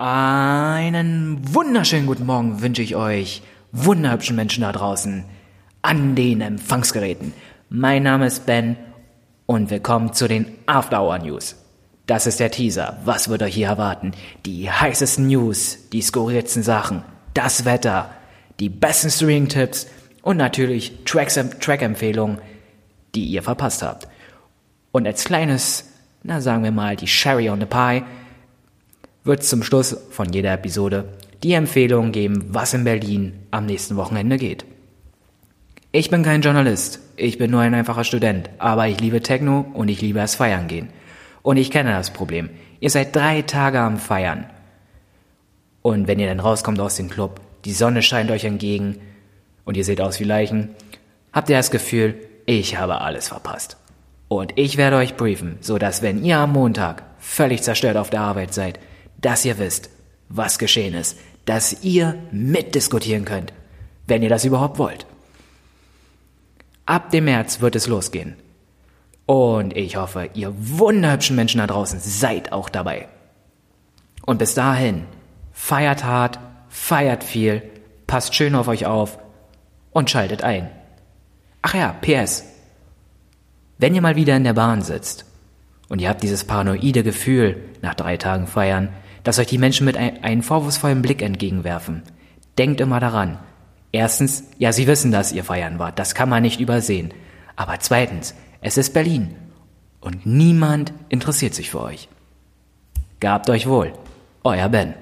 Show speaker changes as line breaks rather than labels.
Einen wunderschönen guten Morgen wünsche ich euch, wunderhübschen Menschen da draußen, an den Empfangsgeräten. Mein Name ist Ben und willkommen zu den After Hour News. Das ist der Teaser. Was wird euch hier erwarten? Die heißesten News, die skurrilsten Sachen, das Wetter, die besten Streaming-Tipps und natürlich Track-Empfehlungen, die ihr verpasst habt. Und als kleines, na sagen wir mal, die Sherry on the Pie, wird zum Schluss von jeder Episode die Empfehlung geben, was in Berlin am nächsten Wochenende geht. Ich bin kein Journalist, ich bin nur ein einfacher Student, aber ich liebe Techno und ich liebe es feiern gehen. Und ich kenne das Problem. Ihr seid drei Tage am Feiern. Und wenn ihr dann rauskommt aus dem Club, die Sonne scheint euch entgegen und ihr seht aus wie Leichen, habt ihr das Gefühl, ich habe alles verpasst. Und ich werde euch briefen, so dass wenn ihr am Montag völlig zerstört auf der Arbeit seid, dass ihr wisst, was geschehen ist, dass ihr mitdiskutieren könnt, wenn ihr das überhaupt wollt. Ab dem März wird es losgehen. Und ich hoffe, ihr wunderhübschen Menschen da draußen seid auch dabei. Und bis dahin, feiert hart, feiert viel, passt schön auf euch auf und schaltet ein. Ach ja, PS. Wenn ihr mal wieder in der Bahn sitzt und ihr habt dieses paranoide Gefühl nach drei Tagen feiern, dass euch die Menschen mit ein, einem vorwurfsvollen Blick entgegenwerfen. Denkt immer daran. Erstens, ja, sie wissen, dass ihr feiern wart. Das kann man nicht übersehen. Aber zweitens, es ist Berlin. Und niemand interessiert sich für euch. Gabt euch wohl. Euer Ben.